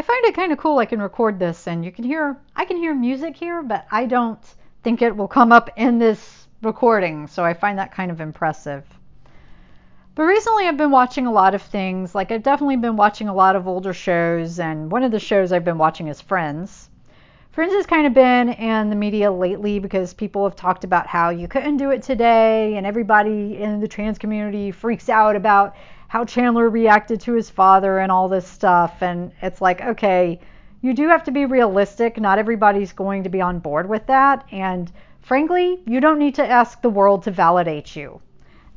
I find it kind of cool I can record this and you can hear I can hear music here, but I don't think it will come up in this recording, so I find that kind of impressive. But recently I've been watching a lot of things. Like I've definitely been watching a lot of older shows and one of the shows I've been watching is Friends. Friends has kind of been in the media lately because people have talked about how you couldn't do it today and everybody in the trans community freaks out about how Chandler reacted to his father and all this stuff and it's like okay, you do have to be realistic. Not everybody's going to be on board with that and frankly, you don't need to ask the world to validate you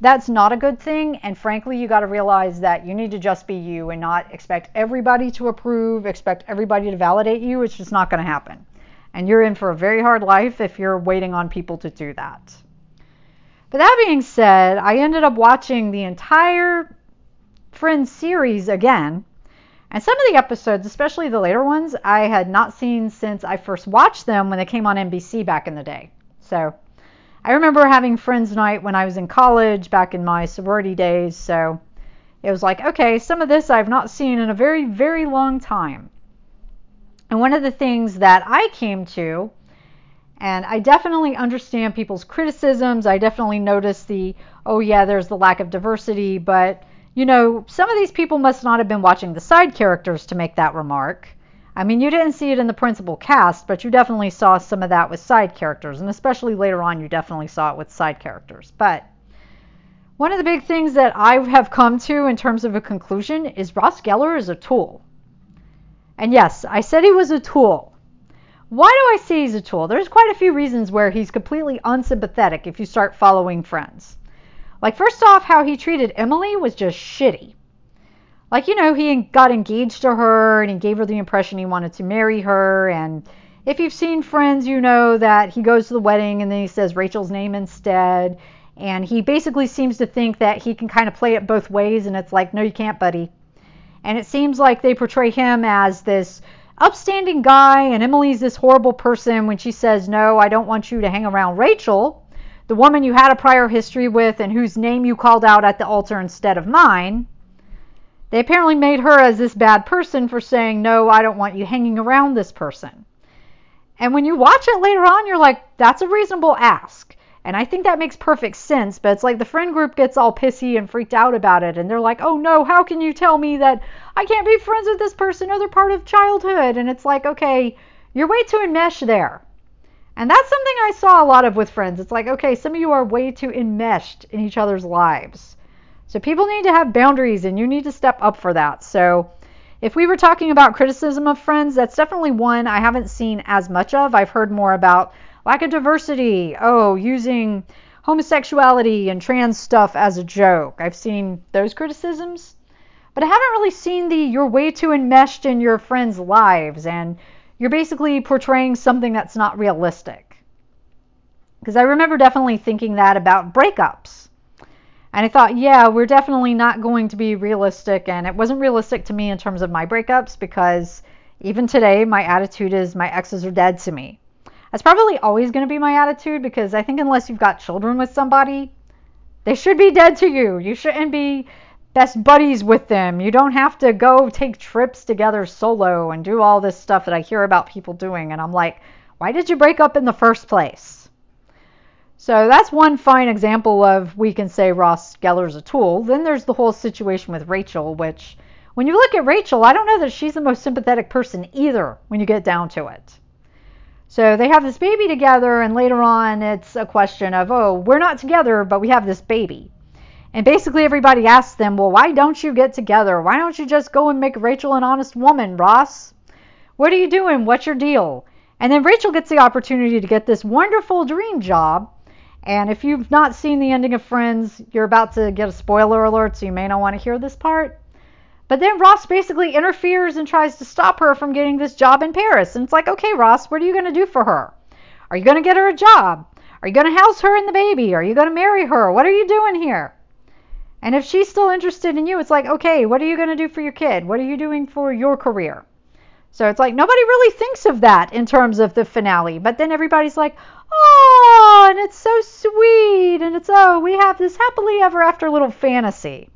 that's not a good thing. And frankly, you got to realize that you need to just be you and not expect everybody to approve, expect everybody to validate you. It's just not going to happen. And you're in for a very hard life if you're waiting on people to do that. But that being said, I ended up watching the entire Friends series again. And some of the episodes, especially the later ones, I had not seen since I first watched them when they came on NBC back in the day. So I remember having friends night when I was in college back in my sorority days, so it was like, okay, some of this I've not seen in a very, very long time. And one of the things that I came to, and I definitely understand people's criticisms, I definitely notice the, oh yeah, there's the lack of diversity, but you know, some of these people must not have been watching the side characters to make that remark. I mean, you didn't see it in the principal cast, but you definitely saw some of that with side characters, and especially later on, you definitely saw it with side characters. But one of the big things that I have come to in terms of a conclusion is Ross Geller is a tool. And yes, I said he was a tool. Why do I say he's a tool? There's quite a few reasons where he's completely unsympathetic if you start following friends. Like, first off, how he treated Emily was just shitty. Like, you know, he got engaged to her and he gave her the impression he wanted to marry her. And if you've seen Friends, you know that he goes to the wedding and then he says Rachel's name instead. And he basically seems to think that he can kind of play it both ways. And it's like, no, you can't, buddy. And it seems like they portray him as this upstanding guy, and Emily's this horrible person when she says, No, I don't want you to hang around Rachel, the woman you had a prior history with and whose name you called out at the altar instead of mine. They apparently made her as this bad person for saying, No, I don't want you hanging around this person. And when you watch it later on, you're like, That's a reasonable ask. And I think that makes perfect sense, but it's like the friend group gets all pissy and freaked out about it. And they're like, oh no, how can you tell me that I can't be friends with this person or they're part of childhood? And it's like, okay, you're way too enmeshed there. And that's something I saw a lot of with friends. It's like, okay, some of you are way too enmeshed in each other's lives. So people need to have boundaries and you need to step up for that. So if we were talking about criticism of friends, that's definitely one I haven't seen as much of. I've heard more about lack of diversity, oh, using homosexuality and trans stuff as a joke. I've seen those criticisms. But I haven't really seen the you're way too enmeshed in your friends' lives and you're basically portraying something that's not realistic. Because I remember definitely thinking that about breakups. And I thought, yeah, we're definitely not going to be realistic. And it wasn't realistic to me in terms of my breakups because even today, my attitude is my exes are dead to me. That's probably always going to be my attitude because I think unless you've got children with somebody, they should be dead to you. You shouldn't be best buddies with them. You don't have to go take trips together solo and do all this stuff that I hear about people doing. And I'm like, why did you break up in the first place? So that's one fine example of we can say Ross Geller's a tool. Then there's the whole situation with Rachel, which when you look at Rachel, I don't know that she's the most sympathetic person either when you get down to it. So they have this baby together, and later on it's a question of, oh, we're not together, but we have this baby. And basically everybody asks them, well, why don't you get together? Why don't you just go and make Rachel an honest woman, Ross? What are you doing? What's your deal? And then Rachel gets the opportunity to get this wonderful dream job and if you've not seen the ending of Friends, you're about to get a spoiler alert, so you may not want to hear this part. But then Ross basically interferes and tries to stop her from getting this job in Paris. And it's like, okay, Ross, what are you going to do for her? Are you going to get her a job? Are you going to house her and the baby? Are you going to marry her? What are you doing here? And if she's still interested in you, it's like, okay, what are you going to do for your kid? What are you doing for your career? So it's like nobody really thinks of that in terms of the finale. But then everybody's like, oh, and it's so sweet. And it's, oh, we have this happily ever after little fantasy.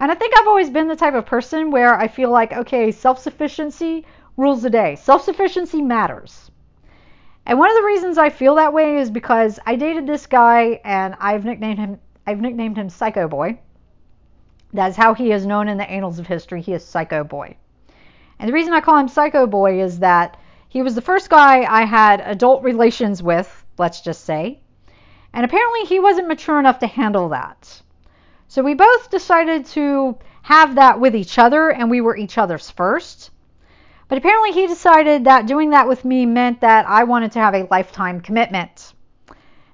And I think I've always been the type of person where I feel like, okay, self sufficiency rules the day. Self sufficiency matters. And one of the reasons I feel that way is because I dated this guy and I've nicknamed him I've nicknamed him Psycho Boy. That is how he is known in the annals of history. He is Psycho Boy. And the reason I call him Psycho Boy is that he was the first guy I had adult relations with, let's just say. And apparently he wasn't mature enough to handle that. So we both decided to have that with each other, and we were each other's first. But apparently he decided that doing that with me meant that I wanted to have a lifetime commitment.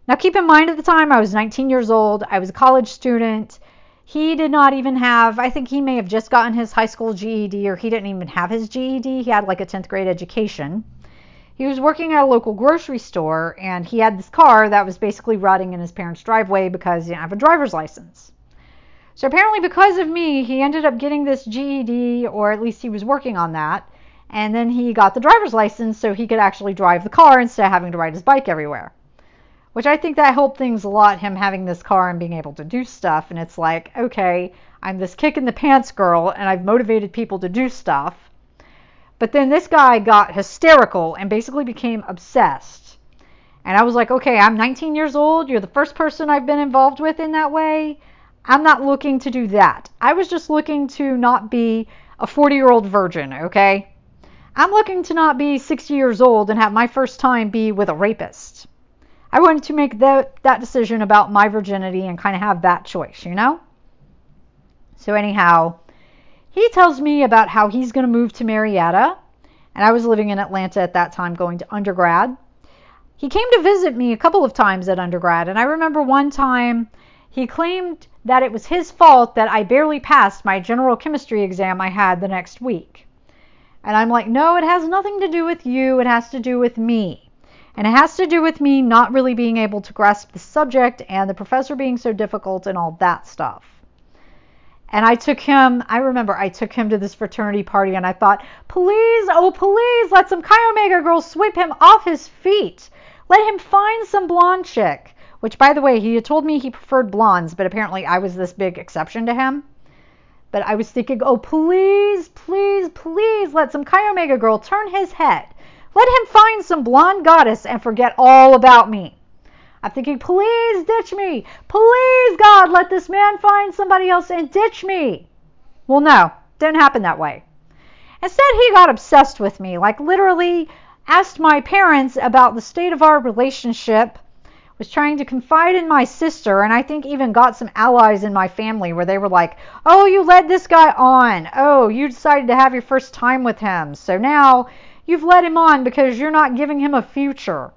Now, keep in mind at the time I was 19 years old, I was a college student. He did not even have, I think he may have just gotten his high school GED or he didn't even have his GED. He had like a 10th grade education. He was working at a local grocery store and he had this car that was basically rotting in his parents' driveway because he didn't have a driver's license. So apparently, because of me, he ended up getting this GED, or at least he was working on that. And then he got the driver's license so he could actually drive the car instead of having to ride his bike everywhere which I think that helped things a lot, him having this car and being able to do stuff. And it's like, okay, I'm this kick in the pants girl and I've motivated people to do stuff. But then this guy got hysterical and basically became obsessed. And I was like, okay, I'm 19 years old. You're the first person I've been involved with in that way. I'm not looking to do that. I was just looking to not be a 40 year old virgin, okay? I'm looking to not be 60 years old and have my first time be with a rapist. I wanted to make that, that decision about my virginity and kind of have that choice, you know? So, anyhow, he tells me about how he's going to move to Marietta. And I was living in Atlanta at that time going to undergrad. He came to visit me a couple of times at undergrad. And I remember one time he claimed that it was his fault that I barely passed my general chemistry exam I had the next week. And I'm like, no, it has nothing to do with you. It has to do with me. And it has to do with me not really being able to grasp the subject and the professor being so difficult and all that stuff. And I took him, I remember I took him to this fraternity party and I thought, please, oh, please, let some Chi Omega girls sweep him off his feet. Let him find some blonde chick. Which, by the way, he had told me he preferred blondes, but apparently I was this big exception to him. But I was thinking, oh, please, please, please let some Chi Omega girl turn his head. Let him find some blonde goddess and forget all about me. I'm thinking, please ditch me. Please, God, let this man find somebody else and ditch me. Well, no, didn't happen that way. Instead, he got obsessed with me, like literally asked my parents about the state of our relationship, was trying to confide in my sister, and I think even got some allies in my family where they were like, oh, you led this guy on. Oh, you decided to have your first time with him. So now You've led him on because you're not giving him a future.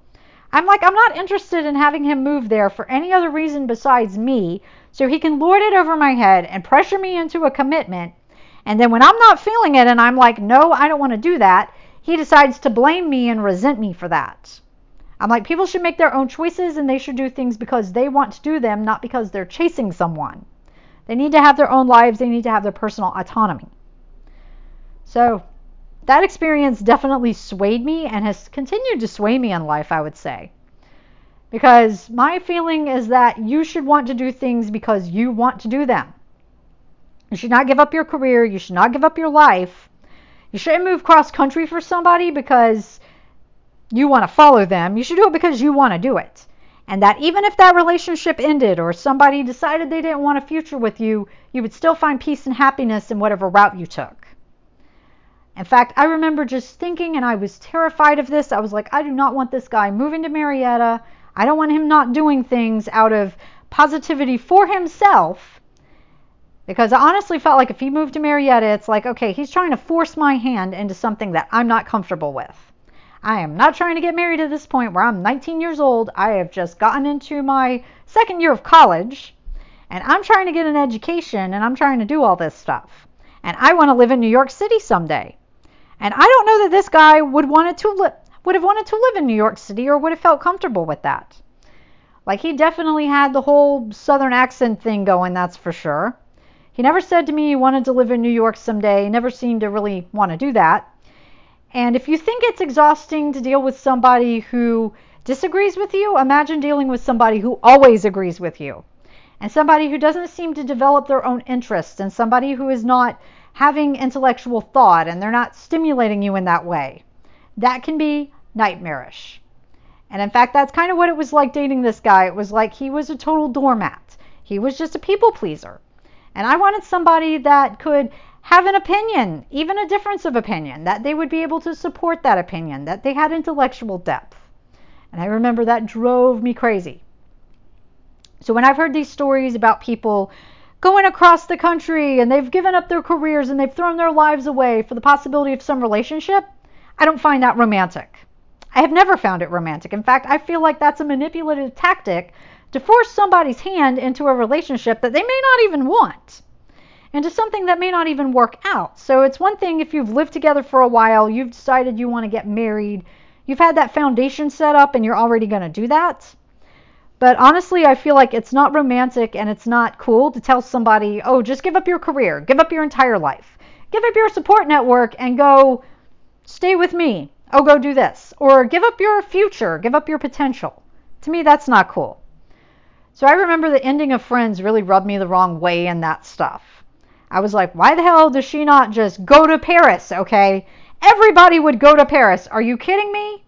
I'm like, I'm not interested in having him move there for any other reason besides me, so he can lord it over my head and pressure me into a commitment. And then when I'm not feeling it and I'm like, no, I don't want to do that, he decides to blame me and resent me for that. I'm like, people should make their own choices and they should do things because they want to do them, not because they're chasing someone. They need to have their own lives, they need to have their personal autonomy. So, that experience definitely swayed me and has continued to sway me in life, I would say. Because my feeling is that you should want to do things because you want to do them. You should not give up your career. You should not give up your life. You shouldn't move cross country for somebody because you want to follow them. You should do it because you want to do it. And that even if that relationship ended or somebody decided they didn't want a future with you, you would still find peace and happiness in whatever route you took. In fact, I remember just thinking, and I was terrified of this. I was like, I do not want this guy moving to Marietta. I don't want him not doing things out of positivity for himself. Because I honestly felt like if he moved to Marietta, it's like, okay, he's trying to force my hand into something that I'm not comfortable with. I am not trying to get married at this point where I'm 19 years old. I have just gotten into my second year of college, and I'm trying to get an education, and I'm trying to do all this stuff. And I want to live in New York City someday. And I don't know that this guy would wanted to li- would have wanted to live in New York City or would have felt comfortable with that. Like he definitely had the whole southern accent thing going, that's for sure. He never said to me he wanted to live in New York someday. He never seemed to really want to do that. And if you think it's exhausting to deal with somebody who disagrees with you, imagine dealing with somebody who always agrees with you. and somebody who doesn't seem to develop their own interests and somebody who is not having intellectual thought and they're not stimulating you in that way. That can be nightmarish. And in fact, that's kind of what it was like dating this guy. It was like he was a total doormat. He was just a people pleaser. And I wanted somebody that could have an opinion, even a difference of opinion, that they would be able to support that opinion, that they had intellectual depth. And I remember that drove me crazy. So when I've heard these stories about people going across the country and they've given up their careers and they've thrown their lives away for the possibility of some relationship, I don't find that romantic. I have never found it romantic. In fact, I feel like that's a manipulative tactic to force somebody's hand into a relationship that they may not even want, into something that may not even work out. So it's one thing if you've lived together for a while, you've decided you want to get married, you've had that foundation set up, and you're already going to do that. But honestly, I feel like it's not romantic and it's not cool to tell somebody, oh, just give up your career, give up your entire life, give up your support network, and go stay with me. Oh, go do this. Or give up your future, give up your potential. To me, that's not cool. So I remember the ending of Friends really rubbed me the wrong way in that stuff. I was like, why the hell does she not just go to Paris, okay? Everybody would go to Paris. Are you kidding me?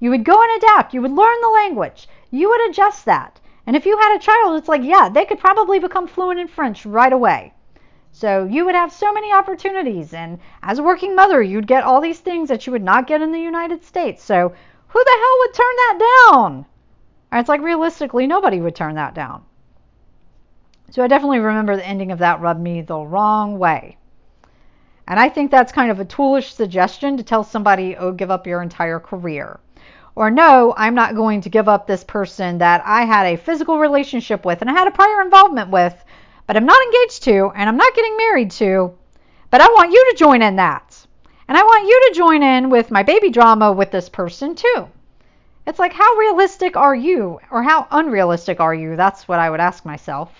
You would go and adapt. You would learn the language. You would adjust that. And if you had a child, it's like, yeah, they could probably become fluent in French right away. So you would have so many opportunities. And as a working mother, you'd get all these things that you would not get in the United States. So who the hell would turn that down? And It's like realistically, nobody would turn that down. So I definitely remember the ending of that rubbed me the wrong way. And I think that's kind of a toolish suggestion to tell somebody, oh, give up your entire career. Or no, I'm not going to give up this person that I had a physical relationship with and I had a prior involvement with, but I'm not engaged to and I'm not getting married to. But I want you to join in that. And I want you to join in with my baby drama with this person too. It's like, how realistic are you? Or how unrealistic are you? That's what I would ask myself.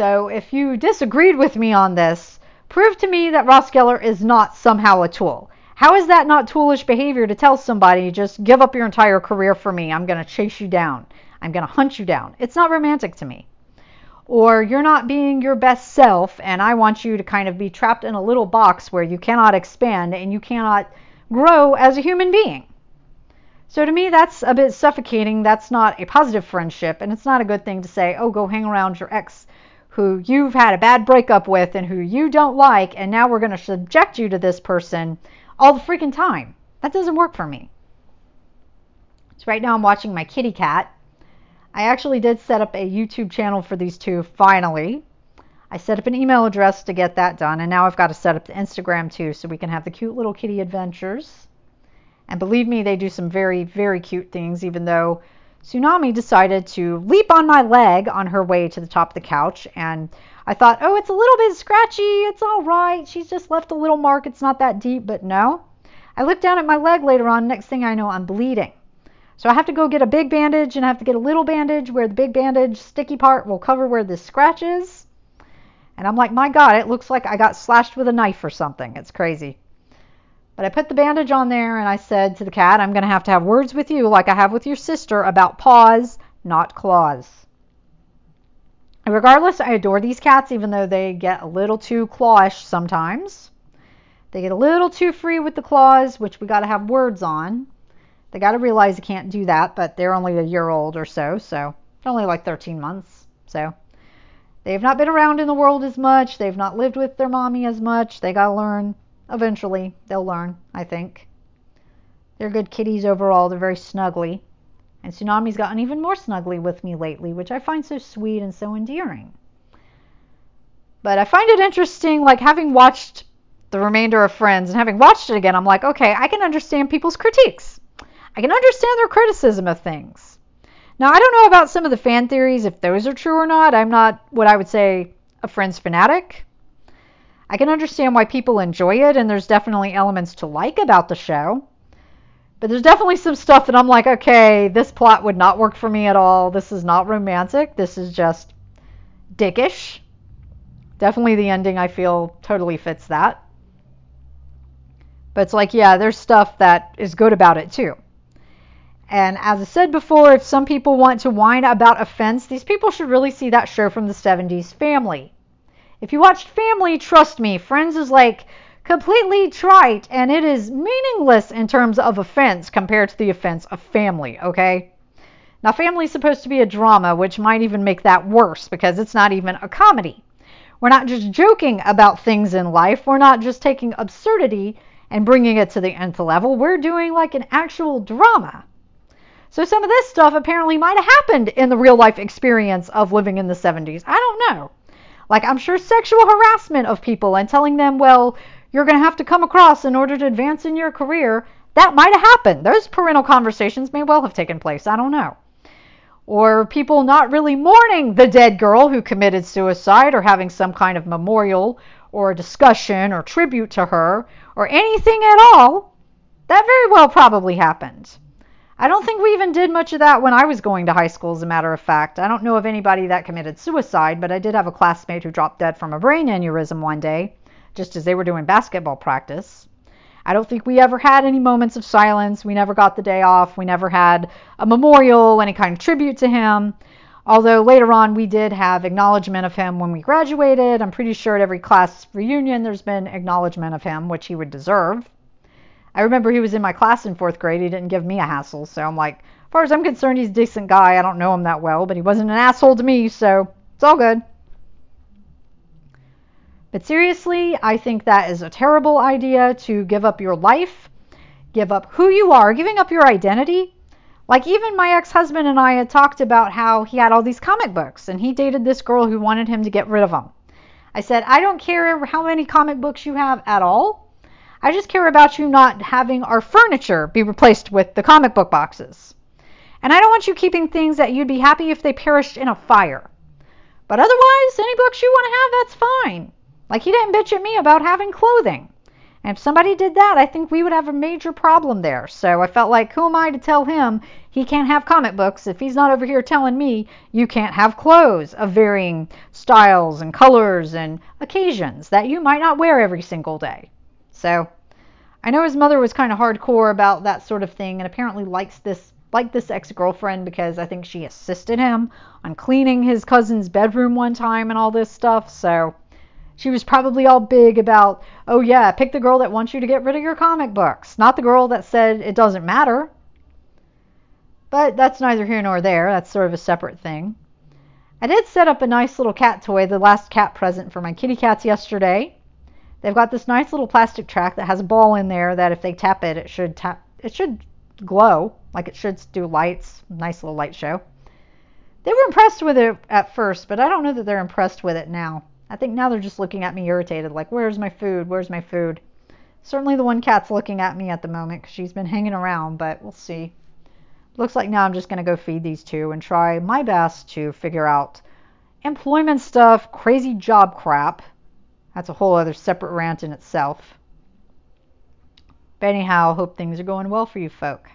So if you disagreed with me on this, prove to me that Ross Geller is not somehow a tool. How is that not toolish behavior to tell somebody, just give up your entire career for me? I'm going to chase you down. I'm going to hunt you down. It's not romantic to me. Or you're not being your best self, and I want you to kind of be trapped in a little box where you cannot expand and you cannot grow as a human being. So to me, that's a bit suffocating. That's not a positive friendship, and it's not a good thing to say, oh, go hang around your ex who you've had a bad breakup with and who you don't like, and now we're going to subject you to this person all the freaking time. That doesn't work for me. So right now I'm watching my kitty cat. I actually did set up a YouTube channel for these two finally. I set up an email address to get that done, and now I've got to set up the Instagram too so we can have the cute little kitty adventures. And believe me, they do some very, very cute things, even though Tsunami decided to leap on my leg on her way to the top of the couch. And I thought, oh, it's a little bit scratchy. It's all right. She's just left a little mark. It's not that deep. But no. I looked down at my leg later on. Next thing I know, I'm bleeding. So I have to go get a big bandage and I have to get a little bandage where the big bandage sticky part will cover where the scratch is. And I'm like, my God, it looks like I got slashed with a knife or something. It's crazy. But I put the bandage on there and I said to the cat, I'm going to have to have words with you like I have with your sister about paws, not claws. Regardless, I adore these cats even though they get a little too clawish sometimes. They get a little too free with the claws, which we got to have words on. They got to realize they can't do that, but they're only a year old or so, so they're only like 13 months. So they've not been around in the world as much. They've not lived with their mommy as much. They got to learn Eventually, they'll learn, I think. They're good kitties overall. They're very snuggly. And Tsunami's gotten even more snuggly with me lately, which I find so sweet and so endearing. But I find it interesting, like having watched the remainder of Friends and having watched it again, I'm like, okay, I can understand people's critiques. I can understand their criticism of things. Now, I don't know about some of the fan theories, if those are true or not. I'm not what I would say a Friends fanatic. I can understand why people enjoy it, and there's definitely elements to like about the show. But there's definitely some stuff that I'm like, okay, this plot would not work for me at all. This is not romantic. This is just dickish. Definitely the ending, I feel, totally fits that. But it's like, yeah, there's stuff that is good about it too. And as I said before, if some people want to whine about offense, these people should really see that show from the 70s, Family. If you watched Family, trust me, Friends is like completely trite and it is meaningless in terms of offense compared to the offense of family, okay? Now, family is supposed to be a drama, which might even make that worse because it's not even a comedy. We're not just joking about things in life, we're not just taking absurdity and bringing it to the nth level. We're doing like an actual drama. So, some of this stuff apparently might have happened in the real life experience of living in the 70s. I don't know. Like, I'm sure sexual harassment of people and telling them, well, you're going to have to come across in order to advance in your career, that might have happened. Those parental conversations may well have taken place. I don't know. Or people not really mourning the dead girl who committed suicide or having some kind of memorial or discussion or tribute to her or anything at all. That very well probably happened. I don't think we even did much of that when I was going to high school, as a matter of fact. I don't know of anybody that committed suicide, but I did have a classmate who dropped dead from a brain aneurysm one day, just as they were doing basketball practice. I don't think we ever had any moments of silence. We never got the day off. We never had a memorial, any kind of tribute to him. Although later on we did have acknowledgement of him when we graduated. I'm pretty sure at every class reunion there's been acknowledgement of him, which he would deserve. I remember he was in my class in fourth grade. He didn't give me a hassle, so I'm like, as far as I'm concerned, he's a decent guy. I don't know him that well, but he wasn't an asshole to me, so it's all good. But seriously, I think that is a terrible idea to give up your life, give up who you are, giving up your identity. Like, even my ex husband and I had talked about how he had all these comic books and he dated this girl who wanted him to get rid of them. I said, I don't care how many comic books you have at all. I just care about you not having our furniture be replaced with the comic book boxes. And I don't want you keeping things that you'd be happy if they perished in a fire. But otherwise, any books you want to have, that's fine. Like he didn't bitch at me about having clothing. And if somebody did that, I think we would have a major problem there. So I felt like, who am I to tell him he can't have comic books if he's not over here telling me you can't have clothes of varying styles and colors and occasions that you might not wear every single day? So I know his mother was kind of hardcore about that sort of thing and apparently likes this like this ex-girlfriend because I think she assisted him on cleaning his cousin's bedroom one time and all this stuff. So she was probably all big about, "Oh yeah, pick the girl that wants you to get rid of your comic books, not the girl that said it doesn't matter." But that's neither here nor there. That's sort of a separate thing. I did set up a nice little cat toy, the last cat present for my kitty cats yesterday. They've got this nice little plastic track that has a ball in there that if they tap it, it should tap it should glow like it should do lights. Nice little light show. They were impressed with it at first, but I don't know that they're impressed with it now. I think now they're just looking at me irritated, like, where's my food? Where's my food? Certainly the one cat's looking at me at the moment because she's been hanging around, but we'll see. Looks like now I'm just going to go feed these two and try my best to figure out employment stuff, crazy job crap, that's a whole other separate rant in itself. But anyhow, hope things are going well for you folk.